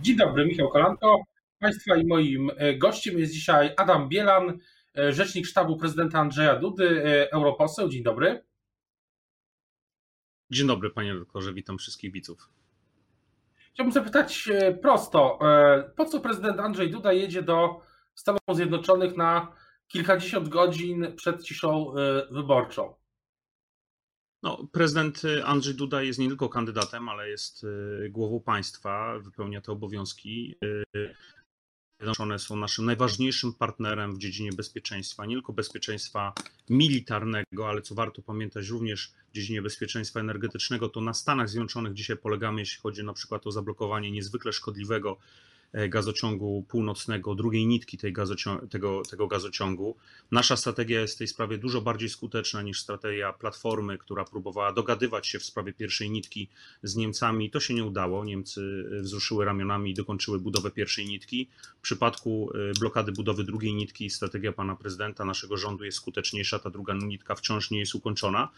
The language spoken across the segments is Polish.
Dzień dobry, Michał Kolanko. Państwa i moim e, gościem jest dzisiaj Adam Bielan, e, rzecznik sztabu prezydenta Andrzeja Dudy, e, europoseł. Dzień dobry. Dzień dobry, panie doktorze, witam wszystkich widzów. Chciałbym zapytać prosto, po co prezydent Andrzej Duda jedzie do Stanów Zjednoczonych na kilkadziesiąt godzin przed ciszą wyborczą? No, prezydent Andrzej Duda jest nie tylko kandydatem, ale jest y, głową państwa, wypełnia te obowiązki. Y, Zjednoczone są naszym najważniejszym partnerem w dziedzinie bezpieczeństwa, nie tylko bezpieczeństwa militarnego, ale co warto pamiętać również w dziedzinie bezpieczeństwa energetycznego, to na Stanach Zjednoczonych dzisiaj polegamy, jeśli chodzi na przykład o zablokowanie niezwykle szkodliwego gazociągu północnego, drugiej nitki tej gazocią tego, tego gazociągu. Nasza strategia jest w tej sprawie dużo bardziej skuteczna niż strategia Platformy, która próbowała dogadywać się w sprawie pierwszej nitki z Niemcami. To się nie udało. Niemcy wzruszyły ramionami i dokończyły budowę pierwszej nitki. W przypadku e, blokady budowy drugiej nitki strategia pana prezydenta, naszego rządu jest skuteczniejsza. Ta druga nitka wciąż nie jest ukończona.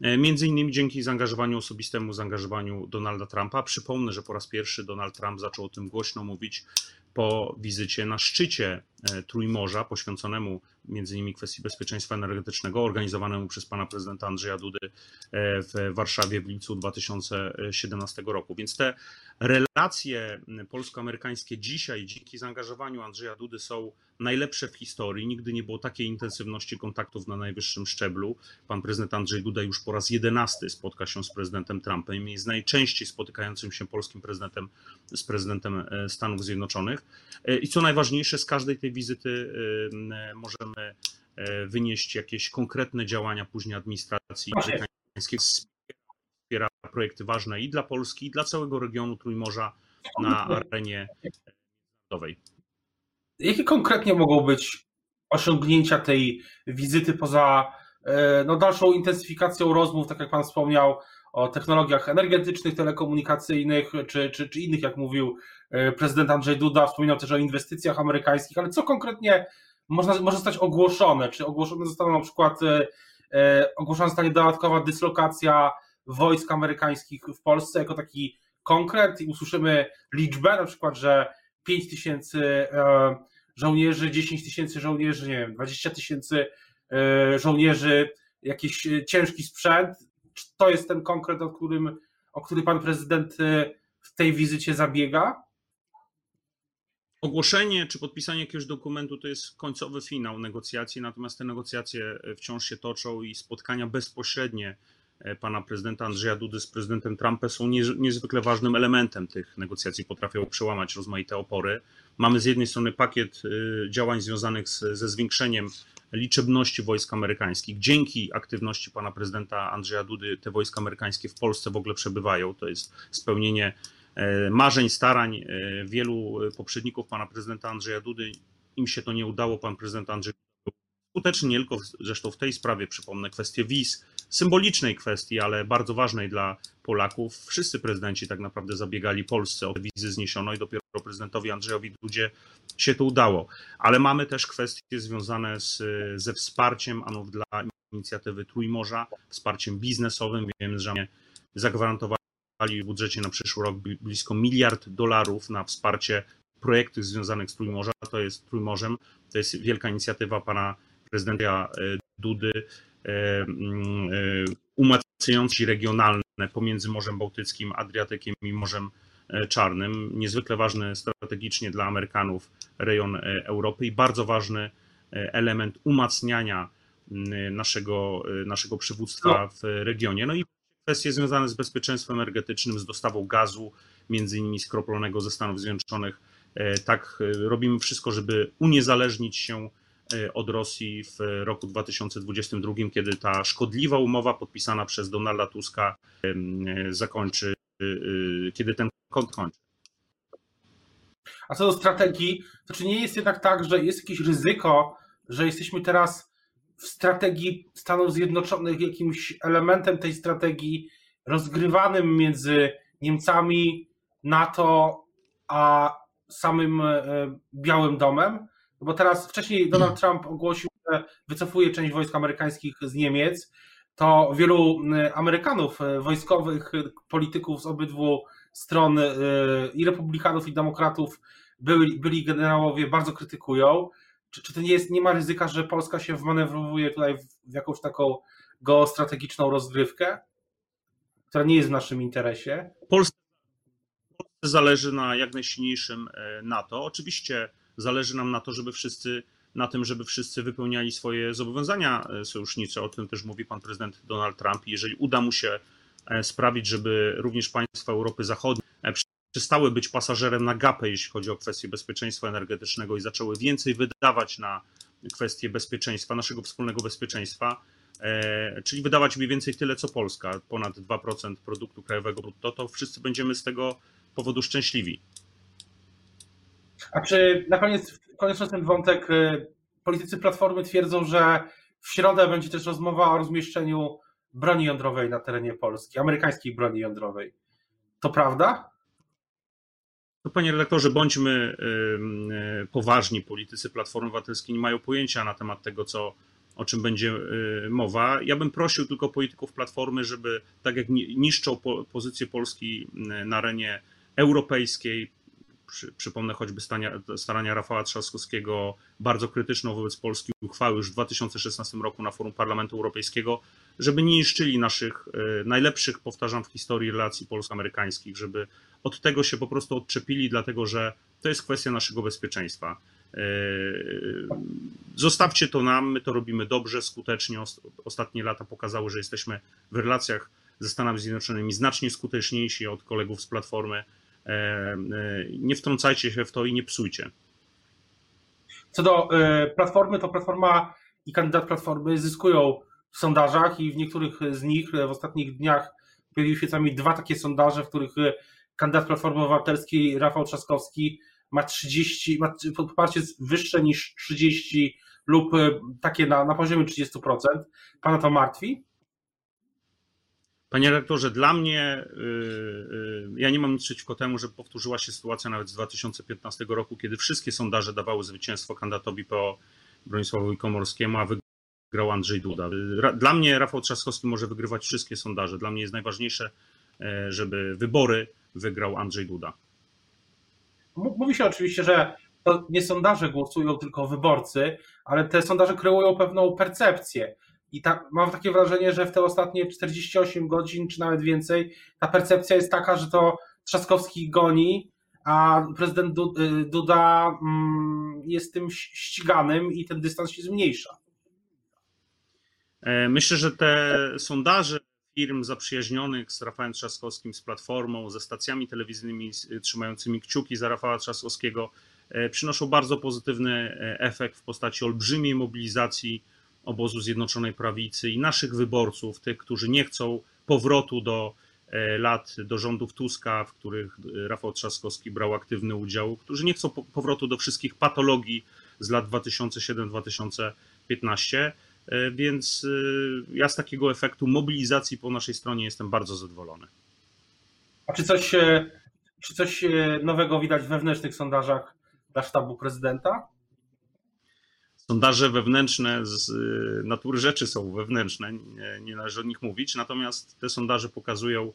E, między innymi dzięki zaangażowaniu osobistemu, zaangażowaniu Donalda Trumpa. Przypomnę, że po raz pierwszy Donald Trump zaczął o tym głośno mówić po wizycie na szczycie e, Trójmorza, poświęconemu między innymi kwestii bezpieczeństwa energetycznego, organizowanemu przez pana prezydenta Andrzeja Dudy e, w Warszawie w lipcu 2017 roku. Więc te relacje polsko-amerykańskie dzisiaj dzięki zaangażowaniu Andrzeja Dudy są najlepsze w historii. Nigdy nie było takiej intensywności kontaktów na najwyższym szczeblu. Pan prezydent Andrzej Duda już po raz jedenasty spotka się z prezydentem Trumpem i jest najczęściej spotykającym się polskim prezydentem z prezydentem e, Stanów Zjednoczonych. E, I co najważniejsze, z każdej tej wizyty możemy e, wynieść jakieś konkretne działania później administracji amerykańskiej. Wspiera projekty ważne i dla Polski, i dla całego regionu Trójmorza na arenie międzynarodowej. Jakie konkretnie mogą być osiągnięcia tej wizyty poza e, no, dalszą intensyfikacją rozmów, tak jak Pan wspomniał, o technologiach energetycznych, telekomunikacyjnych, czy, czy, czy innych, jak mówił e, prezydent Andrzej Duda, wspominał też o inwestycjach amerykańskich, ale co konkretnie można, może zostać ogłoszone? Czy ogłoszone zostaną na przykład, e, ogłoszona zostanie dodatkowa dyslokacja wojsk amerykańskich w Polsce jako taki konkret i usłyszymy liczbę, na przykład, że 5 tysięcy e, żołnierzy, 10 tysięcy żołnierzy, nie wiem, 20 tysięcy e, żołnierzy, jakiś ciężki sprzęt. Czy to jest ten konkret, o którym, o który pan prezydent e, w tej wizycie zabiega? Ogłoszenie czy podpisanie jakiegoś dokumentu to jest końcowy finał negocjacji, natomiast te negocjacje wciąż się toczą i spotkania bezpośrednie E, pana prezydenta Andrzeja Dudy z prezydentem Trumpem są niezwykle ważnym elementem tych negocjacji, potrafią przełamać rozmaite opory. Mamy z jednej strony pakiet y, działań związanych ze zwiększeniem liczebności wojsk amerykańskich. Dzięki aktywności pana prezydenta Andrzeja Dudy te wojska amerykańskie w Polsce w ogóle przebywają. To jest spełnienie e, marzeń, starań e, wielu poprzedników pana prezydenta Andrzeja Dudy. Im się to nie udało. Pan prezydent Andrzej skuteczny nie tylko zresztą w tej sprawie, przypomnę kwestię wiz, symbolicznej kwestii, ale bardzo ważnej dla Polaków. Wszyscy prezydenci tak naprawdę zabiegali Polsce o wizy zniesiono i dopiero prezydentowi Andrzejowi Dudzie się to udało. Ale mamy też kwestie związane z, ze wsparciem anów dla inicjatywy Trójmorza, wsparciem biznesowym. Wiem, że zagwarantowali w budżecie na przyszły rok blisko miliard dolarów na wsparcie projektów związanych z Trójmorza. To jest Trójmorzem. To jest wielka inicjatywa pana prezydenta e, Dudy, e, mm, e, umacniający regionalne pomiędzy Morzem Bałtyckim, Adriatykiem i Morzem Czarnym. Niezwykle ważny strategicznie dla Amerykanów rejon Europy i bardzo ważny element umacniania mm, naszego, naszego przywództwa no. w regionie. No i kwestie związane z bezpieczeństwem energetycznym, z dostawą gazu, między innymi skroplonego ze Stanów Zjednoczonych. Tak, robimy wszystko, żeby uniezależnić się E, od Rosji w roku 2022, kiedy ta szkodliwa umowa podpisana przez Donalda Tuska e, zakończy, e, kiedy ten kąt kończy. A co do strategii, to czy nie jest jednak tak, że jest jakieś ryzyko, że jesteśmy teraz w strategii Stanów Zjednoczonych jakimś elementem tej strategii rozgrywanym między Niemcami, NATO a samym Białym Domem? bo teraz wcześniej Donald Trump ogłosił, że wycofuje część wojsk amerykańskich z Niemiec, to wielu Amerykanów e, wojskowych, polityków z obydwu stron i republikanów, i demokratów byli, byli generałowie bardzo krytykują. Czy, czy to nie jest, nie ma ryzyka, że Polska się wmanewruje tutaj w, jakąś taką geostrategiczną rozgrywkę, która nie jest w naszym interesie? Polsce zależy na jak najsilniejszym e, NATO. Oczywiście zależy nam na to, żeby wszyscy na tym, żeby wszyscy wypełniali swoje zobowiązania e, sojusznicze. O tym też mówi pan prezydent Donald Trump. Jeżeli uda mu się e, sprawić, żeby również państwa Europy Zachodniej przestały być pasażerem na gapę, jeśli chodzi o kwestie bezpieczeństwa energetycznego i zaczęły więcej wydawać na kwestie bezpieczeństwa, naszego wspólnego bezpieczeństwa, e, czyli wydawać mniej więcej tyle co Polska, ponad 2% produktu krajowego brutto, to wszyscy będziemy z tego powodu szczęśliwi. A czy na koniec, kończąc ten wątek, y, politycy Platformy twierdzą, że w środę będzie też rozmowa o rozmieszczeniu broni jądrowej na terenie Polski, amerykańskiej broni jądrowej. To prawda? No, panie redaktorze, bądźmy y, poważni. Politycy Platformy Obywatelskiej nie mają pojęcia na temat tego, co, o czym będzie y, mowa. Ja bym prosił tylko polityków Platformy, żeby tak jak niszczą pozycję Polski na arenie europejskiej, przy, przypomnę choćby starania Rafała Trzaskowskiego, bardzo krytyczną wobec Polski uchwały już w 2016 roku na forum Parlamentu Europejskiego, żeby nie niszczyli naszych najlepszych, powtarzam, w historii relacji polsko-amerykańskich, żeby od tego się po prostu odczepili, dlatego że to jest kwestia naszego bezpieczeństwa. E, zostawcie to nam, my to robimy dobrze, skutecznie. Ostatnie lata pokazały, że jesteśmy w relacjach ze Stanami Zjednoczonymi znacznie skuteczniejsi od kolegów z Platformy. E, e, nie wtrącajcie się w to i nie psujcie. Co do Platformy, to Platforma i kandydat Platformy zyskują w sondażach i w niektórych z nich w ostatnich dniach pojawiły się co dwa takie sondaże, w których kandydat Platformy Obywatelskiej Rafał Trzaskowski ma 30, ma poparcie wyższe niż 30 lub takie na, na poziomie 30%. Pana to martwi? Panie rektorze, dla mnie, y, y, ja nie mam nic przeciwko temu, że powtórzyła się sytuacja nawet z 2015 roku, kiedy wszystkie sondaże dawały zwycięstwo kandydatowi po Bronisławowi Komorskiemu, a wygrał Andrzej Duda. Dla mnie Rafał Trzaskowski może wygrywać wszystkie sondaże. Dla mnie jest najważniejsze, e, żeby wybory wygrał Andrzej Duda. Mówi się oczywiście, że to nie sondaże głosują, tylko wyborcy, ale te sondaże kreują pewną percepcję. I ta, mam takie wrażenie, że w te ostatnie 48 godzin, czy nawet więcej, ta percepcja jest taka, że to Trzaskowski goni, a prezydent y, Duda mm, jest tym ściganym i ten dystans się zmniejsza. E, myślę, że te sondaże firm zaprzyjaźnionych z Rafałem Trzaskowskim, z Platformą, ze stacjami telewizyjnymi trzymającymi kciuki za Rafała Trzaskowskiego e, przynoszą bardzo pozytywny e, efekt w postaci olbrzymiej mobilizacji obozu Zjednoczonej Prawicy i naszych wyborców, tych, którzy nie chcą powrotu do e, lat, do rządów Tuska, w których Rafał Trzaskowski brał aktywny udział, którzy nie chcą powrotu do wszystkich patologii z lat 2007-2015. E, więc ja z takiego efektu mobilizacji po naszej stronie jestem bardzo zadowolony. A czy coś, czy coś nowego widać w wewnętrznych sondażach dla sztabu prezydenta? sondaże wewnętrzne z natury rzeczy są wewnętrzne, nie, nie należy o nich mówić, natomiast te sondaże pokazują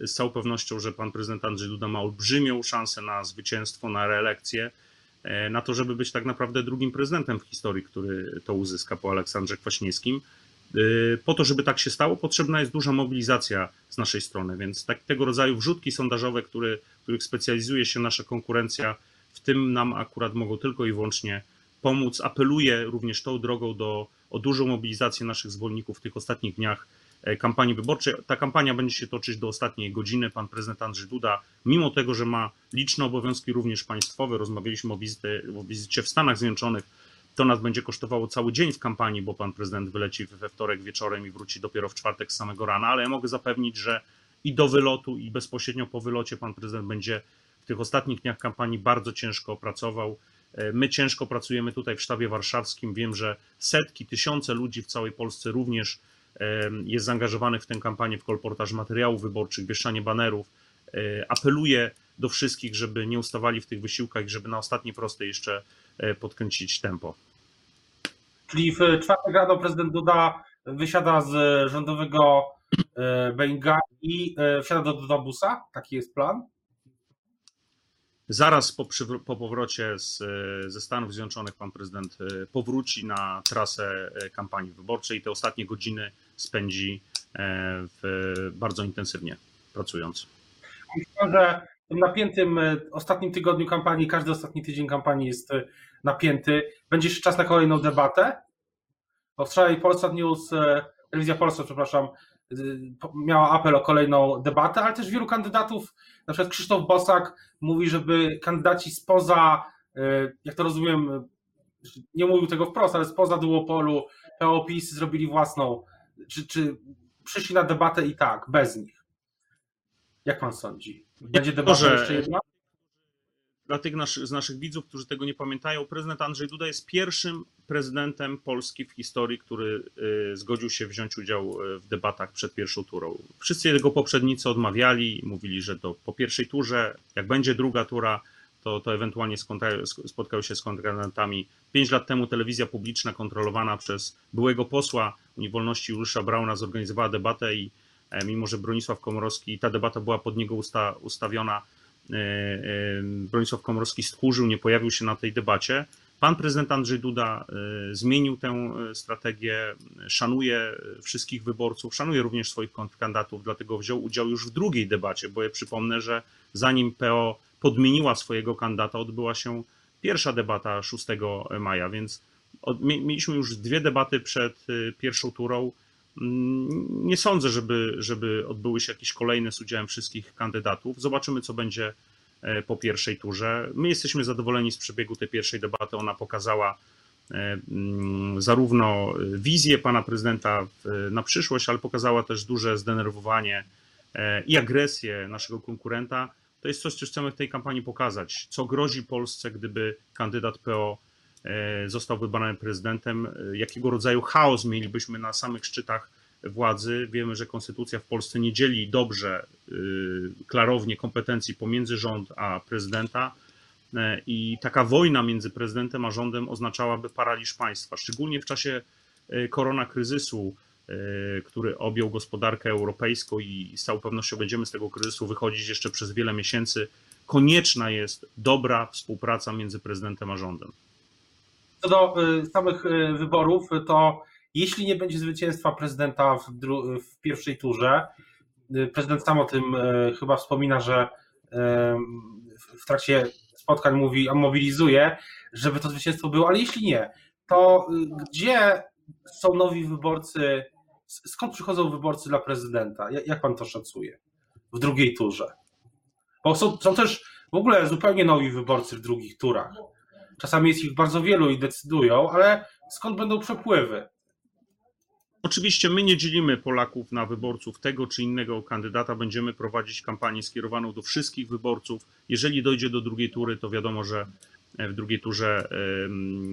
z całą pewnością, że pan prezydent Andrzej Duda ma olbrzymią szansę na zwycięstwo, na reelekcję, e, na to, żeby być tak naprawdę drugim prezydentem w historii, który to uzyska po Aleksandrze Kwaśniewskim. E, po to, żeby tak się stało, potrzebna jest duża mobilizacja z naszej strony, więc tak, tego rodzaju wrzutki sondażowe, który, których specjalizuje się nasza konkurencja, w tym nam akurat mogą tylko i wyłącznie pomóc. Apeluję również tą drogą do, o dużą mobilizację naszych zwolenników w tych ostatnich dniach e, kampanii wyborczej. Ta kampania będzie się toczyć do ostatniej godziny. Pan prezydent Andrzej Duda, mimo tego, że ma liczne obowiązki również państwowe, rozmawialiśmy o, wizyty, o wizycie w Stanach Zjednoczonych, to nas będzie kosztowało cały dzień w kampanii, bo pan prezydent wyleci we wtorek wieczorem i wróci dopiero w czwartek z samego rana, ale ja mogę zapewnić, że i do wylotu, i bezpośrednio po wylocie pan prezydent będzie w tych ostatnich dniach kampanii bardzo ciężko pracował. E, my ciężko pracujemy tutaj w sztabie warszawskim. Wiem, że setki, tysiące ludzi w całej Polsce również jest zaangażowanych w tę kampanię, w kolportaż materiałów wyborczych, wieszanie banerów. E, apeluję do wszystkich, żeby nie ustawali w tych wysiłkach, żeby na ostatniej prostej jeszcze e, podkręcić tempo. Czyli w czwartek rano prezydent Duda wysiada z rządowego Boeinga i wsiada do, do busa? Taki jest plan? Zaraz po, po powrocie z, ze Stanów Zjednoczonych pan prezydent powróci na trasę kampanii wyborczej. Te ostatnie godziny spędzi w, bardzo intensywnie pracując. Myślę, że w tym napiętym ostatnim tygodniu kampanii, każdy ostatni tydzień kampanii jest napięty. Będzie jeszcze czas na kolejną debatę? Wczoraj Polsat News, telewizja Polska, przepraszam, miała apel o kolejną debatę, ale też wielu kandydatów, na przykład Krzysztof Bosak mówi, żeby kandydaci spoza, e, jak to rozumiem, nie mówił tego wprost, ale spoza duopolu PO-PiS zrobili własną, czy, czy przyszli na debatę i tak, bez nich. Jak pan sądzi? Będzie debata Może... jeszcze jedna? Dla tych z naszych widzów, którzy tego nie pamiętają, prezydent Andrzej Duda jest pierwszym prezydentem Polski w historii, który y, zgodził się wziąć udział y, w debatach przed pierwszą turą. Wszyscy jego poprzednicy odmawiali, mówili, że to po pierwszej turze, jak będzie druga tura, to, to ewentualnie spotkały się z kontrahentami. Pięć lat temu telewizja publiczna kontrolowana przez byłego posła Unii Wolności Juliusza Brauna zorganizowała debatę i e, mimo, że Bronisław Komorowski, ta debata była pod niego usta, ustawiona, Bronisław Komorowski stchórzył, nie pojawił się na tej debacie. Pan prezydent Andrzej Duda e, zmienił tę strategię, szanuje wszystkich wyborców, szanuje również swoich kandydatów, dlatego wziął udział już w drugiej debacie, bo ja przypomnę, że zanim PO podmieniła swojego kandydata, odbyła się pierwsza debata 6 maja, więc mieliśmy już dwie debaty przed pierwszą turą. Mm, nie sądzę, żeby, żeby odbyły się jakieś kolejne z udziałem wszystkich kandydatów. Zobaczymy, co będzie e, po pierwszej turze. My jesteśmy zadowoleni z przebiegu tej pierwszej debaty. Ona pokazała e, mm, zarówno wizję pana prezydenta na przyszłość, ale pokazała też duże zdenerwowanie e, i agresję naszego konkurenta. To jest coś, co chcemy w tej kampanii pokazać. Co grozi Polsce, gdyby kandydat PO został wybrany prezydentem, e, jakiego rodzaju chaos mielibyśmy na samych szczytach władzy. Wiemy, że konstytucja w Polsce nie dzieli dobrze, e, klarownie kompetencji pomiędzy rząd a prezydenta. I taka wojna między prezydentem a rządem oznaczałaby paraliż państwa, szczególnie w czasie korona kryzysu, który objął gospodarkę europejską i z całą pewnością będziemy z tego kryzysu wychodzić jeszcze przez wiele miesięcy. Konieczna jest dobra współpraca między prezydentem a rządem. Co do y, samych y, wyborów, to jeśli nie będzie zwycięstwa prezydenta w, w pierwszej turze, y, prezydent sam o tym chyba wspomina, że w trakcie spotkań mówi, mobilizuje, żeby to zwycięstwo było, ale jeśli nie, to gdzie są nowi wyborcy, skąd przychodzą wyborcy dla prezydenta? Jak pan to szacuje w drugiej turze? Bo są, są też w ogóle zupełnie nowi wyborcy w drugich turach. Czasami jest ich bardzo wielu i decydują, ale skąd będą przepływy? Oczywiście my nie dzielimy Polaków na wyborców tego czy innego kandydata. Będziemy prowadzić kampanię skierowaną do wszystkich wyborców. Jeżeli dojdzie do drugiej tury, to wiadomo, że w drugiej turze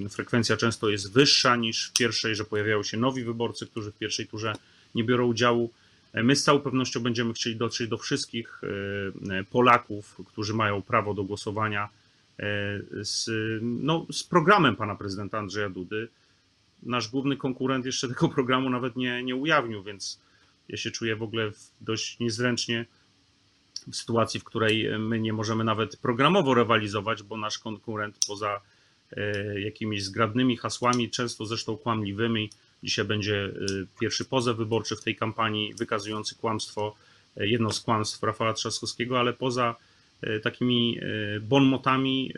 frekwencja często jest wyższa niż w pierwszej, że pojawiają się nowi wyborcy, którzy w pierwszej turze nie biorą udziału. My z całą pewnością będziemy chcieli dotrzeć do wszystkich Polaków, którzy mają prawo do głosowania E, z, no, z programem pana prezydenta Andrzeja Dudy. Nasz główny konkurent jeszcze tego programu nawet nie, nie ujawnił, więc ja się czuję w ogóle dość niezręcznie w sytuacji, w której my nie możemy nawet programowo rywalizować, bo nasz konkurent poza e, jakimiś zgrabnymi hasłami, często zresztą kłamliwymi, dzisiaj będzie e, pierwszy pozew wyborczy w tej kampanii wykazujący kłamstwo, jedno z kłamstw Rafała Trzaskowskiego, ale poza E, takimi e, bonmotami.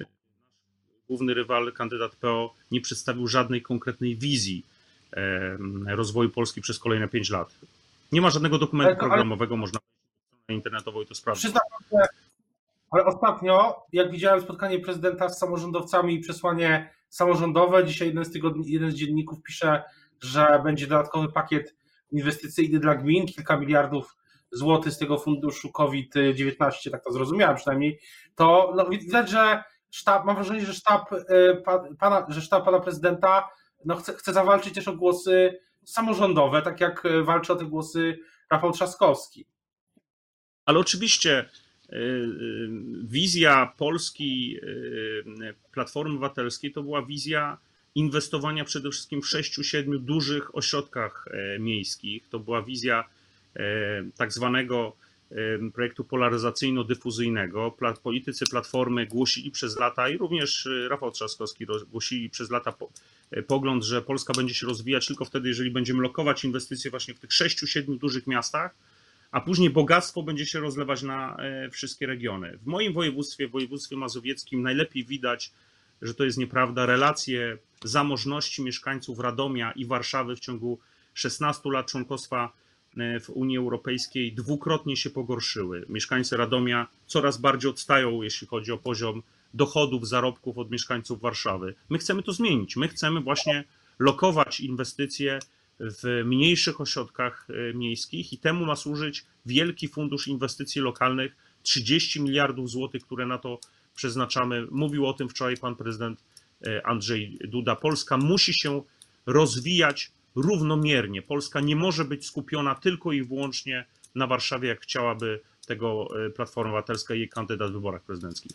Główny rywal, kandydat PO, nie przedstawił żadnej konkretnej wizji e, rozwoju Polski przez kolejne 5 lat. Nie ma żadnego dokumentu programowego, można na internetową i to sprawdzić. Przyznam, ale ostatnio, jak widziałem spotkanie prezydenta z samorządowcami i przesłanie samorządowe, dzisiaj jeden z, tygodni, jeden z dzienników pisze, że będzie dodatkowy pakiet inwestycyjny dla gmin, kilka miliardów złotych z tego funduszu COVID-19, tak to zrozumiałem przynajmniej, to no, widać, że sztab, mam wrażenie, że sztab y, pana, że sztab pana prezydenta no, chce, chce zawalczyć też o głosy samorządowe, tak jak y, walczy o te głosy Rafał Trzaskowski. Ale oczywiście y, wizja Polski Platformy Obywatelskiej to była wizja inwestowania przede wszystkim w sześciu, siedmiu dużych ośrodkach miejskich. To była wizja E, tak zwanego projektu polaryzacyjno-dyfuzyjnego. Politycy Platformy głosili przez lata i również Rafał Trzaskowski głosili przez lata pogląd, że Polska będzie się rozwijać tylko wtedy, jeżeli będziemy lokować inwestycje właśnie w tych sześciu, siedmiu dużych miastach, a później bogactwo będzie się rozlewać na wszystkie regiony. W moim województwie, w województwie mazowieckim najlepiej widać, że to jest nieprawda. Relacje zamożności mieszkańców Radomia i Warszawy w ciągu 16 lat członkostwa e, w Unii Europejskiej dwukrotnie się pogorszyły. Mieszkańcy Radomia coraz bardziej odstają, jeśli chodzi o poziom dochodów, zarobków od mieszkańców Warszawy. My chcemy to zmienić. My chcemy właśnie lokować inwestycje w mniejszych ośrodkach e, miejskich i temu ma służyć Wielki Fundusz Inwestycji Lokalnych, 30 miliardów złotych, które na to przeznaczamy. Mówił o tym wczoraj pan prezydent e, Andrzej Duda. Polska musi się rozwijać równomiernie. Polska nie może być skupiona tylko i wyłącznie na Warszawie, jak chciałaby tego e, Platforma Obywatelska i jej kandydat w wyborach prezydenckich.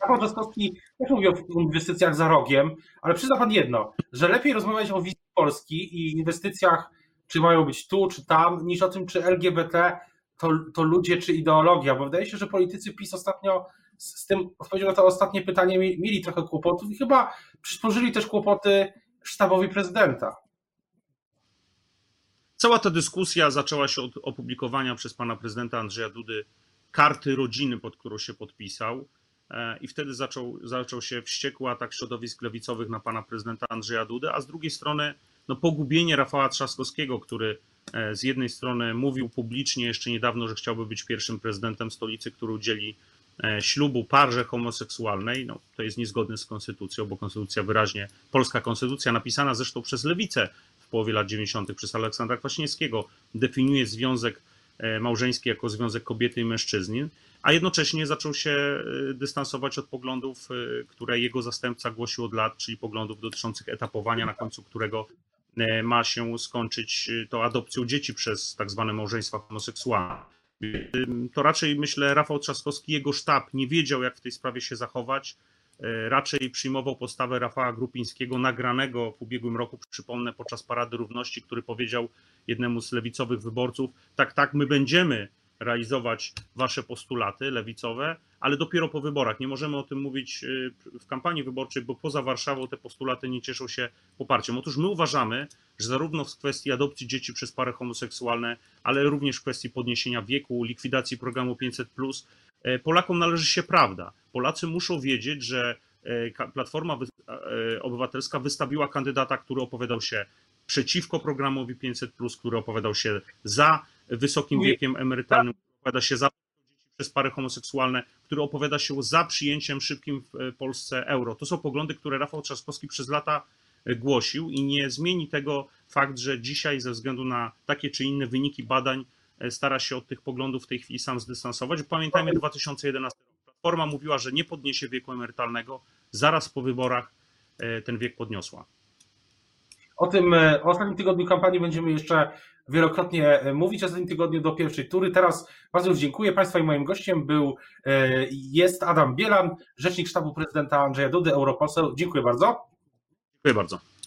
Rafał Trzaskowski też mówi o inwestycjach za rogiem, ale przyzna pan jedno, że lepiej rozmawiać o wizji Polski i inwestycjach, czy mają być tu, czy tam, niż o tym, czy LGBT to, to ludzie, czy ideologia, bo wydaje się, że politycy PiS ostatnio z tym odpowiedzią na to ostatnie pytanie mieli trochę kłopotów i chyba przysporzyli też kłopoty sztabowi prezydenta. Cała ta dyskusja zaczęła się od opublikowania przez pana prezydenta Andrzeja Dudy karty rodziny, pod którą się podpisał. E, I wtedy zaczął, zaczął się wściekły atak środowisk lewicowych na pana prezydenta Andrzeja Dudę, a z drugiej strony no, pogubienie Rafała Trzaskowskiego, który e, z jednej strony mówił publicznie jeszcze niedawno, że chciałby być pierwszym prezydentem stolicy, który udzieli E, ślubu parze homoseksualnej, no, to jest niezgodne z konstytucją, bo konstytucja wyraźnie, polska konstytucja napisana zresztą przez lewicę połowie lat 90. przez Aleksandra Kwaśniewskiego, definiuje związek e, małżeński jako związek kobiety i mężczyzny, a jednocześnie zaczął się e, dystansować od poglądów, które jego zastępca głosił od lat, czyli poglądów dotyczących etapowania, na końcu którego ma się skończyć to adopcją dzieci przez tak zwane małżeństwa homoseksualne to raczej myślę Rafał Trzaskowski, jego sztab nie wiedział, jak w tej sprawie się zachować. E, raczej przyjmował postawę Rafała Grupińskiego, nagranego w ubiegłym roku, przypomnę, podczas Parady Równości, który powiedział jednemu z lewicowych wyborców: Tak, tak, my będziemy realizować wasze postulaty lewicowe, ale dopiero po wyborach. Nie możemy o tym mówić y, w kampanii wyborczej, bo poza Warszawą te postulaty nie cieszą się poparciem. Otóż my uważamy, że zarówno w kwestii adopcji dzieci przez pary homoseksualne, ale również w kwestii podniesienia wieku, likwidacji programu 500, e, Polakom należy się prawda. Polacy muszą wiedzieć, że e, Platforma e, Obywatelska wystawiła kandydata, który opowiadał się przeciwko programowi 500, który opowiadał się za wysokim wiekiem emerytalnym, opowiada się za przez pary homoseksualne, który opowiada się za przyjęciem szybkim w Polsce euro. To są poglądy, które Rafał Trzaskowski przez lata e, głosił i nie zmieni tego fakt, że dzisiaj ze względu na takie czy inne wyniki badań e, stara się od tych poglądów w tej chwili sam zdystansować. Pamiętajmy 2011 rok. Platforma mówiła, że nie podniesie wieku emerytalnego, zaraz po wyborach e, ten wiek podniosła. O tym o ostatnim tygodniu kampanii będziemy jeszcze wielokrotnie e, mówić, w tym tygodniu do pierwszej tury. Teraz bardzo już dziękuję Państwa i moim gościem był, e, jest Adam Bielan, rzecznik sztabu prezydenta Andrzeja Dudy, europoseł. Dziękuję bardzo. Dziękuję bardzo.